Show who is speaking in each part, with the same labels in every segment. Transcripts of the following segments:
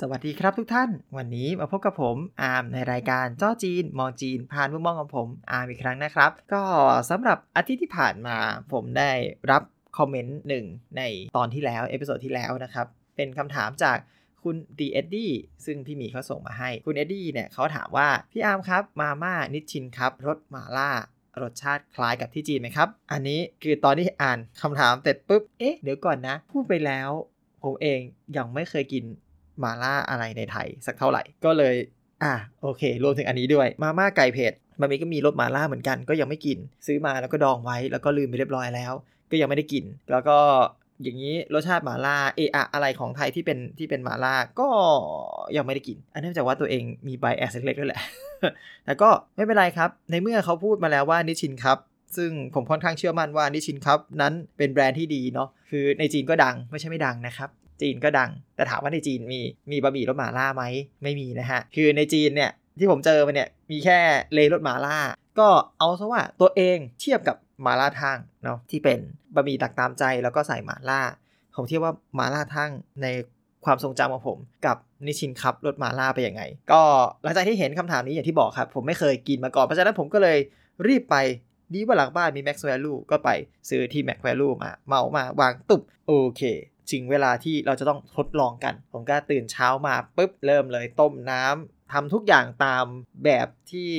Speaker 1: สวัสดีครับทุกท่าน วันนี้มาพบกับผมอาร์มในรายการจ้อจีน มองจีน ผ่านมุมมองของผมอาร์มอีกครั้งนะครับ ก็สำหรับอาทิตย์ที่ผ่านมาผมได้รับคอมเมนต์หนึ่งในตอนที่แล้ว episode ที่แล้วนะครับ เป็นคำถามจากคุณดีเอ็ดดี้ซึ่งพี่หมีเขาส่งมาให้คุณเอ็ดดี้เนี่ยเขาถามว่า พี่อาร์มครับ มาม่านิชชินครับรสหมาล่ารสชาติคล้ายกับที่จีนไหมครับ อันนี้คือตอนที่อ่านคำถามเสร็จปุ๊บเอ๊ะเดี๋ยวก่อนนะ พูดไปแล้วผมเองยังไม่เคยกิน มาล่าอะไรในไทยสักเท่าไหร่ ก็เลย อะโอเค รวมถึงอันนี้ด้วย มาม่าไก่เผ็ดมันมีก็มีรสมาล่าเหมือนกัน ก็ยังไม่กิน ซื้อมาแล้วก็ดองไว้แล้วก็ลืมไปเรียบร้อยแล้ว ก็ยังไม่ได้กิน แล้วก็อย่างนี้รสชาติหมาล่าเอะอะอะไรของไทยที่เป็นที่เป็นหมาล่าก็ยังไม่ได้กิน อันเนื่องจากว่าตัวเองมีไบแอสเล็กๆด้วยแหละแต่ก็ไม่เป็นไรครับ ในเมื่อเขาพูดมาแล้วว่านิชินครับ ซึ่งผมค่อนข้างเชื่อมั่นว่านิชินครับนั้นเป็นแบรนด์ที่ดีเนาะคือในจีนก็ดังไม่ใช่ไม่ดังนะครับ จีนก็ดัง แต่ถามว่าในจีนมีมีบะหมี่รสหมาล่าไหมไม่มีนะฮะ คือในจีนเนี่ยที่ผมเจอมาเนี่ยมีแค่เลรสหมาล่า ก็เอาซะว่าตัวเองเทียบกับหมาล่าทั่งเนาะที่เป็นบะหมี่ตักตามใจแล้วก็ใส่หมาล่า ผมเทียบว่าหมาล่าทั่งในความทรงจำของผมกับนิชินคับรสหมาล่าไปยังไง ก็หลังจากที่เห็นคำถามนี้อย่างที่บอกครับ ผมไม่เคยกินมาก่อน เพราะฉะนั้นผมก็เลยรีบไปดีว่าหลังบ้านมี Max Value ก็ไปซื้อที่ Max Value มาเมามา วางตุบโอเค ถึงเวลาที่เราจะต้องทดลองกัน ผมก็ตื่นเช้ามาปุ๊บเริ่มเลยต้มน้ำทำทุกอย่างตามแบบที่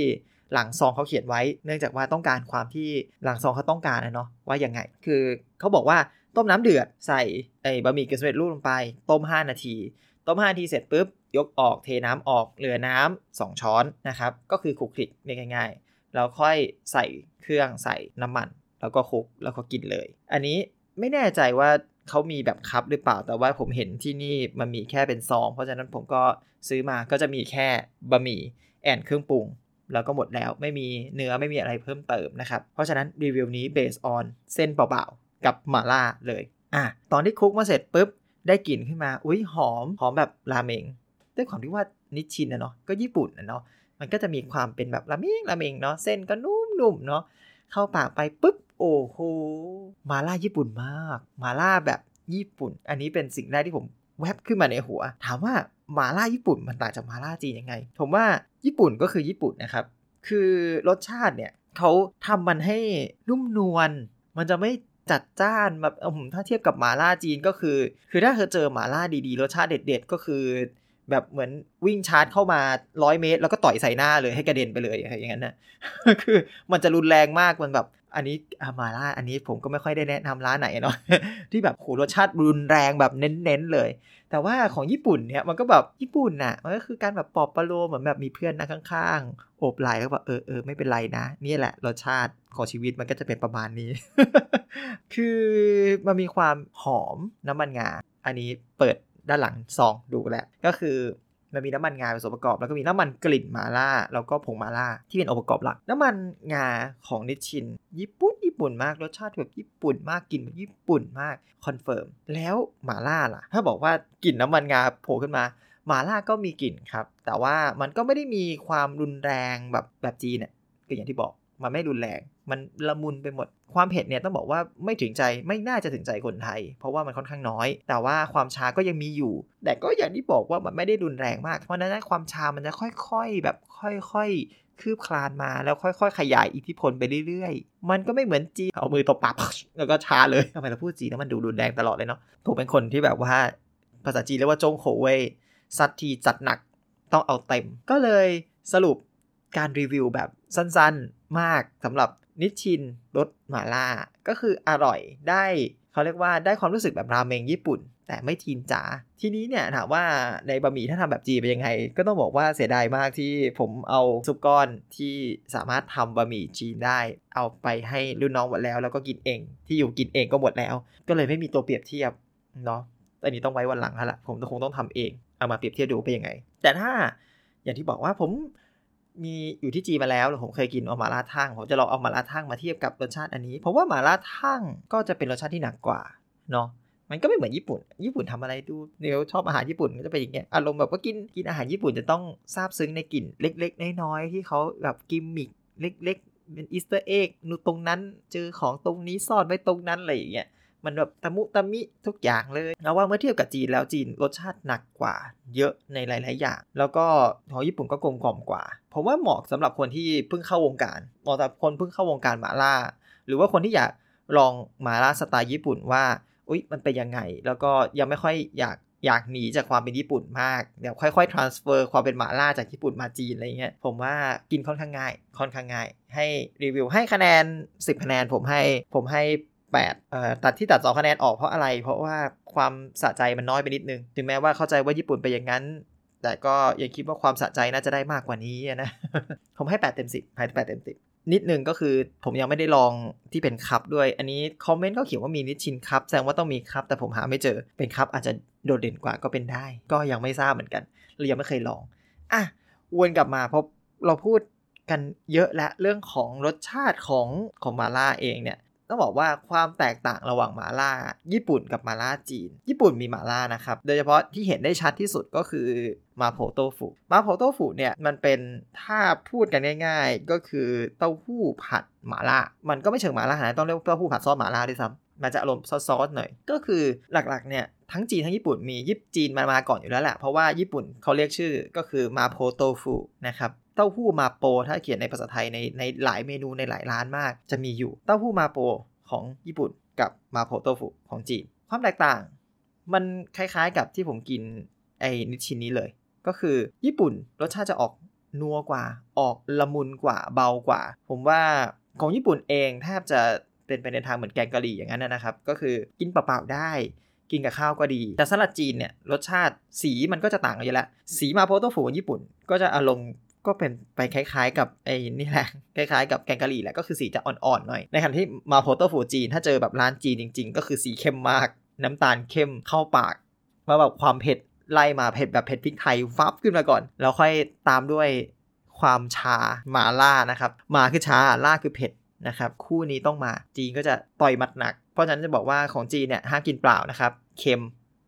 Speaker 1: หลังซองเขาเขียนไว้ เนื่องจากว่าต้องการความที่หลังซองเขาต้องการนะเนาะว่าอยังไง คือเขาบอกว่าต้มน้ำเดือดใส่ไอ้บะหมี่กึ่งสำเร็จรูปลงไป ต้ม 5 นาที ต้ม 5 นาทีเสร็จปุ๊บ ยกออกเทน้ำออกเหลือน้ำ2ช้อนนะครับ ก็คือคลุกคลิกง่ายๆแล้วค่อยใส่เครื่องใส่น้ำมัน แล้วก็คลุกแล้วก็กินเลย อันนี้ไม่แน่ใจว่า เขามีแบบคัพหรือเปล่า แต่ว่าผมเห็นที่นี่มันมีแค่เป็นซอง เพราะฉะนั้นผมก็ซื้อมาก็จะมีแค่บะหมี่แอนเครื่องปรุง แล้วก็หมดแล้วไม่มีเนื้อไม่มีอะไรเพิ่มเติมนะครับ เพราะฉะนั้นรีวิวนี้ based on เส้นเปล่าๆกับหม่าล่าเลยอะตอนที่คุกมาเสร็จปุ๊บได้กลิ่นขึ้นมา อุ้ยหอม หอมแบบราเมง ด้วยความที่ว่านิชชินนะเนาะ ก็ญี่ปุ่นนะเนาะ มันก็จะมีความเป็นแบบราเมงราเมงเนาะ เส้นก็นุ่มๆเนาะ เข้าปากไปปุ๊บ โอ้โห มาล่าญี่ปุ่นมาก มาล่าแบบญี่ปุ่น อันนี้เป็นสิ่งแรกที่ผมแวบขึ้นมาในหัว ถามว่ามาล่าญี่ปุ่นมันต่างจากมาล่าจีนยังไง ผมว่าญี่ปุ่นก็คือญี่ปุ่นนะครับ คือรสชาติเนี่ยเขาทำมันให้นุ่มนวล มันจะไม่จัดจ้านแบบผมถ้าเทียบกับหมาล่าจีนก็คือ คือถ้าเธอเจอหมาล่าดีๆ รสชาติเด็ด ๆ ก็คือ แบบเหมือนวิ่งชาร์จเข้ามาร้อยเมตร แล้วก็ต่อยใส่หน้าเลยให้กระเด็นไปเลยอย่างนั้นนะคือมันจะรุนแรงมากมันแบบ อันนี้อามาล่าอันนี้ผมก็ไม่ค่อยได้แนะนำร้านไหนเนาะที่แบบโหรสชาติรุนแรงแบบเน้นๆเลย แต่ว่าของญี่ปุ่นเนี่ยมันก็แบบญี่ปุ่นน่ะมันก็คือการแบบปอบประโลมเหมือนแบบมีเพื่อนนั่งข้างๆโอบไหล่แล้วแบบเออเออไม่เป็นไรนะนี่แหละรสชาติของชีวิตมันก็จะเป็นประมาณนี้ คือมันมีความหอมน้ำมันงา อันนี้เปิดด้านหลังซองดูแหละก็คือ มันมีน้ำมันงาเป็นส่วนประกอบ แล้วก็มีน้ำมันกลิ่นหมาล่า แล้วก็ผงหมาล่าที่เป็นองค์ประกอบหลัก น้ำมันงาของนิชชิน ญี่ปุ่นญี่ปุ่นมากรสชาติแบบญี่ปุ่นมากกลิ่นแบบญี่ปุ่นมาก confirm แล้วหมาล่าล่ะ ถ้าบอกว่ากลิ่นน้ำมันงาโผล่ขึ้นมาหมาล่าก็มีกลิ่นครับ แต่ว่ามันก็ไม่ได้มีความรุนแรงแบบแบบจีนเนี่ยก็อย่างที่บอกมันไม่รุนแรง มันละมุนไปหมด ความเผ็ดเนี่ยต้องบอกว่าไม่ถึงใจไม่น่าจะถึงใจคนไทย เพราะว่ามันค่อนข้างน้อย แต่ว่าความชาก็ยังมีอยู่ แต่ก็อย่างที่บอกว่ามันไม่ได้รุนแรงมาก เพราะนั้นความชามันจะค่อยๆ แบบค่อยๆ คืบคลานมาแล้วค่อยๆ ขยายอิทธิพลไปเรื่อยๆ มันก็ไม่เหมือนจีนเอามือตบปากแล้วก็ชาเลยทำไมเราพูดจีนแล้วมันดูรุนแรงตลอดเลยเนาะผมเป็นคนที่แบบว่าภาษาจีนเรียกว่าจงโขเว่ยสัตทีจัดหนักต้องเอาเต็ม ก็เลยสรุป การรีวิวแบบสั้นๆมากสำหรับนิชชินรสหมาล่า ก็คืออร่อยได้เขาเรียกว่าได้ความรู้สึกแบบราเมงญี่ปุ่น แต่ไม่ทีนจ๋าทีนี้เนี่ยถามว่าในบะหมี่ถ้าทำแบบจีเป็นยังไง ก็ต้องบอกว่าเสียดายมากที่ผมเอาซุปก้อนที่สามารถทำบะหมี่จีนได้ เอาไปให้รุ่นน้องหมดแล้ว แล้วก็กินเอง ที่อยู่กินเองก็หมดแล้ว ก็เลยไม่มีตัวเปรียบเทียบเนาะอันนี้ต้องไว้วันหลังแล้วละผมคงต้องทำเองเอามาเปรียบเทียบดูเป็นยังไง แต่ถ้าอย่างที่บอกว่าผม มีอยู่ที่จีนมาแล้วผมเคยกินเอาหมาล่าทั่งผมจะลองเอาหมาล่าทั่งมาเทียบกับรสชาติอันนี้ เพราะว่าหมาล่าทั่งก็จะเป็นรสชาติที่หนักกว่าเนาะมันก็ไม่เหมือนญี่ปุ่น ญี่ปุ่นทำอะไรดูเดี๋ยวชอบอาหารญี่ปุ่นก็จะเป็นอย่างเงี้ย อารมณ์แบบว่ากินกินอาหารญี่ปุ่นจะต้องซาบซึ้งในกลิ่นเล็ก ๆ น้อยๆที่เขาแบบกิมมิคเล็ก ๆ เป็น Easter egg อยู่ตรงนั้นเจอของตรงนี้ซ่อนไว้ตรงนั้นอะไรอย่างเงี้ย มันแบบตะมุตะมิทุกอย่างเลยแล้วว่าเมื่อเทียบกับจีนแล้วจีนรสชาติหนักกว่า เยอะในหลาย ๆ อย่าง แล้วก็ของญี่ปุ่นก็กลมกล่อมกว่า ผมว่าเหมาะสำหรับคนที่เพิ่งเข้าวงการเหมาะสำหรับคนเพิ่งเข้าวงการหมาล่า หรือว่าคนที่อยากลองหมาล่าสไตล์ญี่ปุ่นว่าอุ๊ยมันเป็นยังไง แล้วก็ยังไม่ค่อยอยากอยากหนีจากความเป็นญี่ปุ่นมากเดี๋ยวค่อยๆ transfer ความเป็นหมาล่าจากญี่ปุ่นมาจีนอะไรเงี้ย ผมว่ากินค่อนข้างง่าย ค่อนข้างง่าย ให้รีวิวให้คะแนน 10 คะแนนผมให้ผมให้ 8เอ่อตัดที่ตัด 2 คะแนนออกเพราะอะไร เพราะว่าความสะใจมันน้อยไปนิดนึง ถึงแม้ว่าเข้าใจว่าญี่ปุ่นเป็นอย่างนั้น แต่ก็ยังคิดว่าความสะใจน่าจะได้มากกว่านี้นะ ผมให้ 8 เต็ม 10 ให้ 8 เต็ม 10นิดนึงก็คือผมยังไม่ได้ลองที่เป็นคัพด้วย อันนี้คอมเมนต์ก็เขียนว่ามีนิชชินคัพแสดงว่าต้องมีคัพแต่ผมหาไม่เจอเป็นคัพอาจจะโดดเด่นกว่าก็เป็นได้ ก็ยังไม่ทราบเหมือนกันเรายังไม่เคยลองอะวนกลับมาเพราะเราพูดกันเยอะและเรื่องของรสชาติของของมาล่าเองเนี่ย ต้องบอกว่าความแตกต่างระหว่างมาล่า ญี่ปุ่นกับมาล่าจีน ญี่ปุ่นมีมาล่านะครับ โดยเฉพาะที่เห็นได้ชัดที่สุดก็คือมาโพโตฟุมาโพโตฟุเนี่ยมันเป็นถ้าพูดกันง่าย ๆ ก็คือเต้าหู้ผัดหมาล่า มันก็ไม่เชิงหมาล่านะต้องเรียกเต้าหู้ผัดซอสหมาล่าด้วยซ้ำมันจะอารมณ์ซอสๆหน่อย ก็คือหลักๆเนี่ยทั้งจีนทั้งญี่ปุ่นมียิปจีนมามาก่อนอยู่แล้วแหละเพราะว่าญี่ปุ่นเขาเรียกชื่อก็คือมาโพโตฟุนะครับ ต้าหู้มาโป ถ้าเขียนในภาษาไทยในในหลายเมนูในหลายร้านมาก จะมีอยู่เต้าหู้มาโปของญี่ปุ่นกับมาโพโตฟุของจีน ความแตกต่าง มันคล้ายๆกับที่ผมกินไอ้นิชินนี้เลย ก็คือญี่ปุ่นรสชาติจะออกนัวกว่า ออกละมุนกว่าเบากว่า ผมว่าของญี่ปุ่นเองแทบจะเป็นไปในทางเหมือนแกงกะหรี่อย่างนั้นนะครับ ก็คือกินเปล่าๆได้ กินกับข้าวก็ดี แต่สลัดจีนเนี่ยรสชาติสีมันก็จะต่างกันอยู่แล้ว สีมาโพโตฟุของญี่ปุ่น ก็จะอารมณ์ ก็เป็นไปคล้ายๆ กับไอ้นี่แหละคล้ายๆกับแกงกะหรี่แหละก็คือสีจะอ่อนๆหน่อยในขณะที่มาโพโตฟูจีนถ้าเจอแบบร้านจีนจริง ๆ ก็คือสีเข้มมาก น้ำตาลเข้มเข้าปากมาแบบความเผ็ดไล่มาเผ็ดแบบเผ็ดพริกไทยฟับขึ้นมาก่อน แล้วค่อยตามด้วยความชาหมาล่านะครับมาคือชาล่าคือเผ็ดนะครับคู่นี้ต้องมาจีนก็จะต่อยมัดหนัก เพราะฉะนั้นจะบอกว่าของจีนเนี่ยห้ามกินเปล่านะครับเค็ม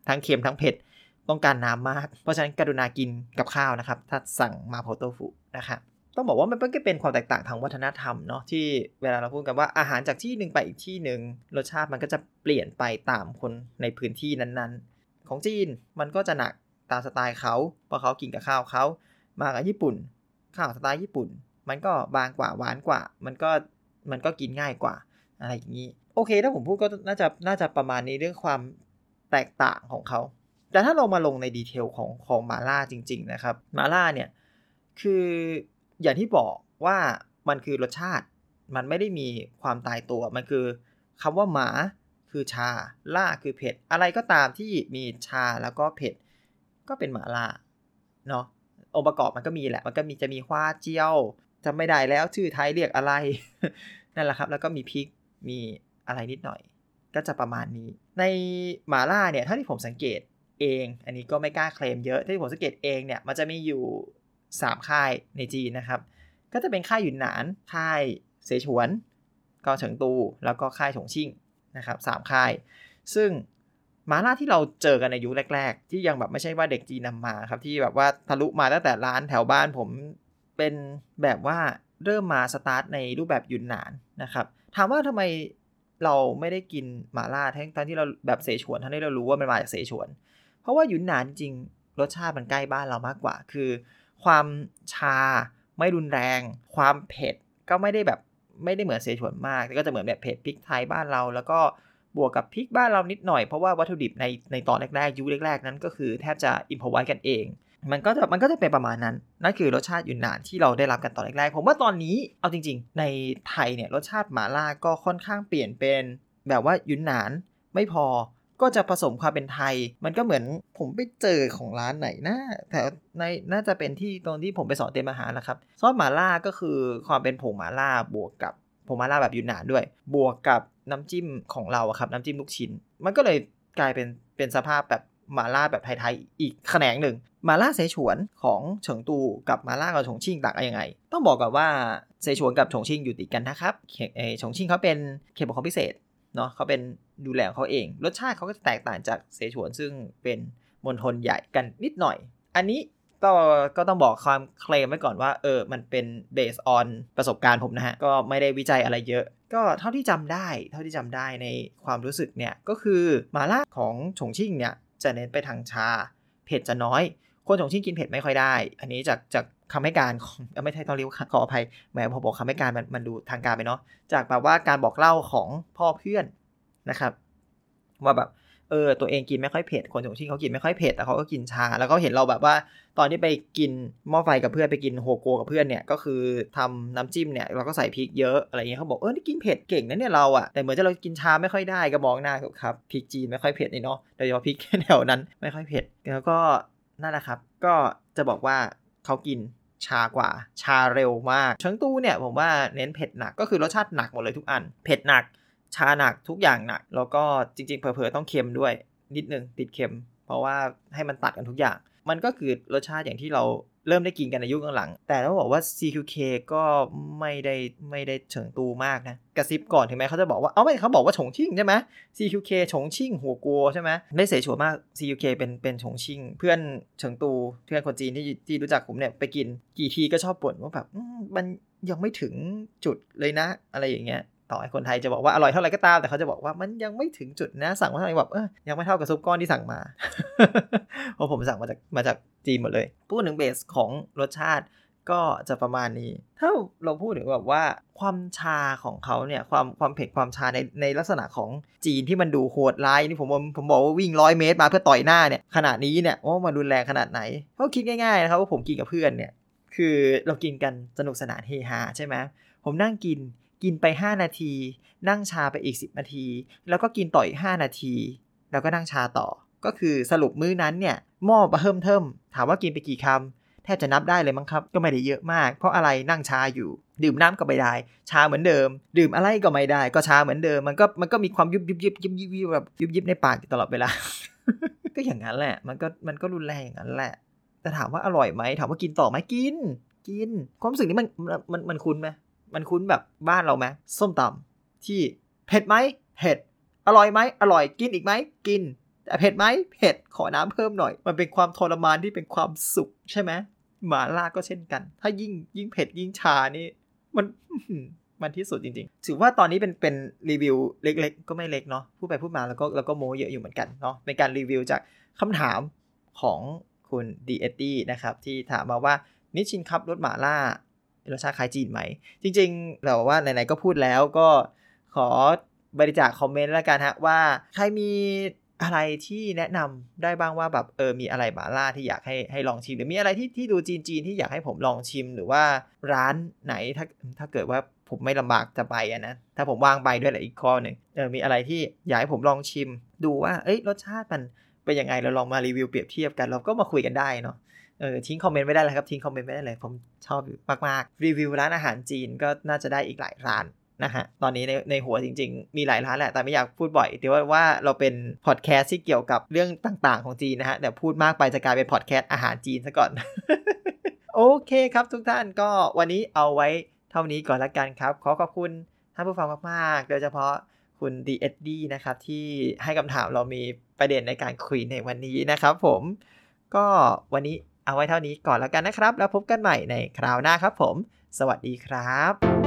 Speaker 1: ทั้งเค็มทั้งเผ็ด ต้องการน้ำมาก เพราะฉะนั้นกรุณากินกับข้าวนะครับ ถ้าสั่งมาโพโตฟุนะครับต้องบอกว่ามันก็เป็นความแตกต่างทางวัฒนธรรมเนาะที่เวลาเราพูดกันว่าอาหารจากที่หนึ่งไปอีกที่หนึ่งรสชาติมันก็จะเปลี่ยนไปตามคนในพื้นที่นั้นๆ ของจีนมันก็จะหนักตามสไตล์เขาเพราะเขากินกับข้าวเขามากับญี่ปุ่น ข้าวสไตล์ญี่ปุ่น มันก็บางกว่าหวานกว่า มันก็มันก็กินง่ายกว่าอะไรอย่างนี้โอเคถ้าผมพูดก็น่าจะน่าจะประมาณนี้เรื่องความแตกต่างของเขา แต่ถ้าเรามาลงในดีเทลของของมาล่าจริง ๆ นะครับ มาล่าเนี่ย คืออย่างที่บอกว่ามันคือรสชาติมันไม่ได้มีความตายตัว มันคือคำว่าหมาคือชา ล่าคือเผ็ด อะไรก็ตามที่มีชาแล้วก็เผ็ด ก็เป็นหมาล่าเนาะองค์ประกอบมันก็มีแหละ มันก็มีจะมีควาเจียวจำไม่ได้แล้วชื่อไทยเรียกอะไร นั่นแหละครับ แล้วก็มีพริก มีอะไรนิดหน่อย ก็จะประมาณนี้ ในหมาล่าเนี่ย ถ้าที่ผมสังเกต เอง อันนี้ก็ไม่กล้าเคลมเยอะ ที่ผมสังเกตเองเนี่ยมันจะมีอยู่ 3 ค่ายในจีนนะครับ ก็จะเป็นค่ายหยุนหนาน ค่ายเสฉวนก็เฉิงตู แล้วก็ค่ายฉงชิ่งนะครับสามค่าย ซึ่งมาล่าที่เราเจอกันในยุคแรก ๆ ที่ยังแบบไม่ใช่ว่าเด็กจีนนำมาครับ ที่แบบว่าทะลุมาตั้งแต่ร้านแถวบ้านผมเป็นแบบว่าเริ่มมาสตาร์ทในรูปแบบหยุนหนานนะครับถามว่าทำไมเราไม่ได้กินหมาล่าทั้งที่เราแบบเสฉวนทั้งที่เรารู้ว่ามันมาจากเสฉวน เพราะว่ายุนหนานจริงรสชาติมันใกล้บ้านเรามากกว่า คือ ความชาไม่รุนแรง ความเผ็ดก็ไม่ได้แบบไม่ได้เหมือนเสฉวนมากก็จะเหมือนแบบเผ็ดพริกไทยบ้านเรา แล้วก็บวกกับพริกบ้านเรานิดหน่อยเพราะว่าวัตถุดิบในในตอนแรกๆยุคแรกๆนั้นก็คือแทบจะอิมพอไว้กันเอง มันก็จะมันก็จะเป็นประมาณนั้นนั่นคือรสชาติยุนนานที่เราได้รับกันตอนแรกๆผมว่าตอนนี้เอาจริง ๆ ในไทยเนี่ยรสชาติหมาล่าก็ค่อนข้างเปลี่ยนเป็น แบบว่ายุนนานไม่พอ ก็จะผสมความเป็นไทย มันก็เหมือนผมไปเจอของร้านไหนนะแต่ในน่าจะเป็นที่ตรงที่ผมไปสอนเตรียมอาหารนะครับ ซอสหม่าล่าก็คือความเป็นผงหม่าล่าบวกกับผงหม่าล่าแบบยูนนานด้วย บวกกับน้ำจิ้มของเราครับน้ำจิ้มลูกชิ้น มันก็เลยกลายเป็นเป็นสภาพแบบหม่าล่าแบบไทยๆอีกแขนงหนึ่งหม่าล่าเสฉวนของเฉิงตูกับหม่าล่ากับฉงชิ่งต่างกันยังไง ต้องบอกก่อนว่าเสฉวนกับฉงชิ่งอยู่ติดกันนะครับเฉงชิ่งเขาเป็นเขตปกครองพิเศษ เนาะเขาเป็นดูแลเขาเอง รสชาติเขาก็จะแตกต่างจากเสฉวนซึ่งเป็นมณฑลใหญ่กันนิดหน่อย อันนี้ก็ก็ต้องบอกความเคลมไว้ก่อนว่าเออมันเป็น based on ประสบการณ์ผมนะฮะ ก็ไม่ได้วิจัยอะไรเยอะ ก็เท่าที่จำได้ เท่าที่จำได้ในความรู้สึกเนี่ย ก็คือหมาล่าของฉงชิ่งเนี่ย จะเน้นไปทางชา เผ็ดจะน้อย คนฉงชิ่งกินเผ็ดไม่ค่อยได้ อันนี้จากจาก คำให้การของไม่ใช่ต้องเรียกขออภัยแหมพอบอกคำให้การมันมันดูทางการไปเนาะจากแบบว่าการบอกเล่าของพ่อเพื่อนนะครับ ว่าแบบเออตัวเองกินไม่ค่อยเผ็ดคนฉงชิ่งเขากินไม่ค่อยเผ็ดแต่เขาก็กินชา แล้วก็เห็นเราแบบว่า ตอนที่ไปกินหม้อไฟกับเพื่อนไปกินโฮโกกับเพื่อนเนี่ยก็คือทำน้ำจิ้มเนี่ยเราก็ใส่พริกเยอะอะไรเงี้ยเขาบอกเออนี่กินเผ็ดเก่งนะเนี่ยเราอะแต่เหมือนจะเรากินชาไม่ค่อยได้ก็มองหน้าครับพริกจีนไม่ค่อยเผ็ดนี่เนาะโดยเฉพาะพริกแถวนั้นไม่ค่อยเผ็ดแล้วก็นั่นแหละครับ ก็จะบอกว่าเขากิน ชากว่า ชาเร็วมากเชิงตู้เนี่ยผมว่าเน้นเผ็ดหนักก็คือรสชาติหนักหมดเลยทุกอัน เผ็ดหนัก ชาหนักทุกอย่างหนัก แล้วก็จริงๆเผลอๆต้องเค็มด้วย นิดนึงติดเค็ม เพราะว่าให้มันตัดกันทุกอย่าง มันก็คือรสชาติอย่างที่เรา เริ่มได้กินกันในยุคหลัง แต่ต้องบอกว่า CQK ก็ไม่ได้ไม่ได้เฉิงตูมากนะ กระซิบก่อนถึงแม้เขาจะบอกว่า เอาไม่เขาบอกว่าฉงชิ่งใช่ไหม CQK ฉงชิ่งหัวกัวใช่ไหมไม่เสฉวมาก CQK เป็นเป็นฉงชิ่ง เพื่อนเฉิงตูเพื่อนคนจีนที่ที่รู้จักผมเนี่ยไปกินกี่ทีก็ชอบบ่นว่าแบบมันยังไม่ถึงจุดเลยนะ อะไรอย่างเงี้ย ต่อให้คนไทยจะบอกว่าอร่อยเท่าไหร่ก็ตาม แต่เขาจะบอกว่ามันยังไม่ถึงจุดนะ สั่งมาเท่าไหร่แบบเออยังไม่เท่ากับซุปก้อนที่สั่งมาเพราะผมสั่งมาจากมาจากจีนหมดเลยพูดถึงเบสของรสชาติก็จะประมาณนี้ ถ้าเราพูดถึงแบบว่าความชาของเขาเนี่ยความความเผ็ดความชาในในลักษณะของจีนที่มันดูโหดร้ายนี่ผมผมบอกว่าวิ่งร้อยเมตรมาเพื่อต่อยหน้าเนี่ยขนาดนี้เนี่ยว่ามันรุนแรงขนาดไหนเพราคิดง่ายๆนะครับว่าผมกินกับเพื่อนเนี่ยคือเรากินกันสนุกสนานเฮฮาใช่ไหมผมนั่งกิน กินไป 5 นาที นั่งชาไปอีก 10 นาที แล้วก็กินต่ออีก 5 นาที แล้วก็นั่งชาต่อ ก็คือสรุปมื้อนั้นเนี่ยหม้อปะเพิ่มเทิมถามว่ากินไปกี่คำแทบจะนับได้เลยมั้งครับ ก็ไม่ได้เยอะมาก เพราะอะไรนั่งชาอยู่ ดื่มน้ำก็ไม่ได้ ชาเหมือนเดิม ดื่มอะไรก็ไม่ได้ ก็ชาเหมือนเดิม มันก็มันก็มีความยุบยุบยุบยุบยุบยุบแบบยุบยุบในปากตลอดเวลา ก็อย่างนั้นแหละ มันก็มันก็รุนแรงอย่างนั้นแหละ แต่ถามว่าอร่อยไหมถามว่ากินต่อไหมกิน กิน ความรู้สึกนี้มันมันมันคุ้นไหม มันคุ้นแบบบ้านเราไหมส้มตำที่เผ็ดไหมเผ็ด อร่อยไหมอร่อยกินอีกไหมกิน แต่เผ็ดไหมเผ็ดขอน้ำเพิ่มหน่อย มันเป็นความทรมานที่เป็นความสุขใช่ไหมหมาล่าก็เช่นกัน ถ้ายิ่งยิ่งเผ็ดยิ่งชานี่ มันมันที่สุดจริงๆ ถือว่าตอนนี้เป็นเป็นรีวิวเล็ก ๆ ก็ไม่เล็กเนาะพูดไปพูดมาแล้วก็แล้วก็โมเยอะอยู่เหมือนกันเนาะเป็นการรีวิวจากคำถามของคุณดีเอตี้นะครับ ที่ถามมาว่านิชินครับรสหมาล่า รสชาติคล้ายจีนไหม จริงๆเราว่าไหนๆก็พูดแล้วก็ขอบริจาคคอมเมนต์แล้วกันฮะว่าใครมีอะไรที่แนะนำได้บ้างว่าแบบเออมีอะไรหมาล่าที่อยากให้ให้ลองชิม หรือมีอะไรที่ที่ดูจีนๆที่อยากให้ผมลองชิมหรือว่าร้านไหนถ้าถ้าเกิดว่าผมไม่ลำบากจะไปอะนะถ้าผมว่างไปด้วยแหละอีกข้อหนึ่งเออมีอะไรที่อยากให้ผมลองชิม ดูว่าเอ้ยรสชาติมันเป็นยังไงเราลองมารีวิวเปรียบเทียบกัน เราก็มาคุยกันได้เนาะ เออทิ้งคอมเมนต์ไว้ได้เลยครับทิ้งคอมเมนต์ไว้ได้เลยผมชอบมากๆรีวิวร้านอาหารจีนก็น่าจะได้อีกหลายร้านนะฮะตอนนี้ในในหัวจริง ๆ มีหลายร้านแหละ แต่ไม่อยากพูดบ่อยแต่ว่าว่าเราเป็นพอดแคสต์ที่เกี่ยวกับเรื่องต่าง ๆ ของจีนนะฮะแต่พูดมากไปจะกลายเป็นพอดแคสต์อาหารจีนซะก่อน โอเคครับทุกท่านก็วันนี้เอาไว้เท่านี้ก่อนละกันครับ ขอขอบคุณท่านผู้ฟังมากๆโดยเฉพาะคุณ DSD นะครับที่ให้คำถามเรามีประเด็นในการคุยในวันนี้นะครับผมก็วันนี้ เอาไว้เท่านี้ก่อนแล้วกันนะครับ แล้วพบกันใหม่ในคราวหน้าครับผม สวัสดีครับ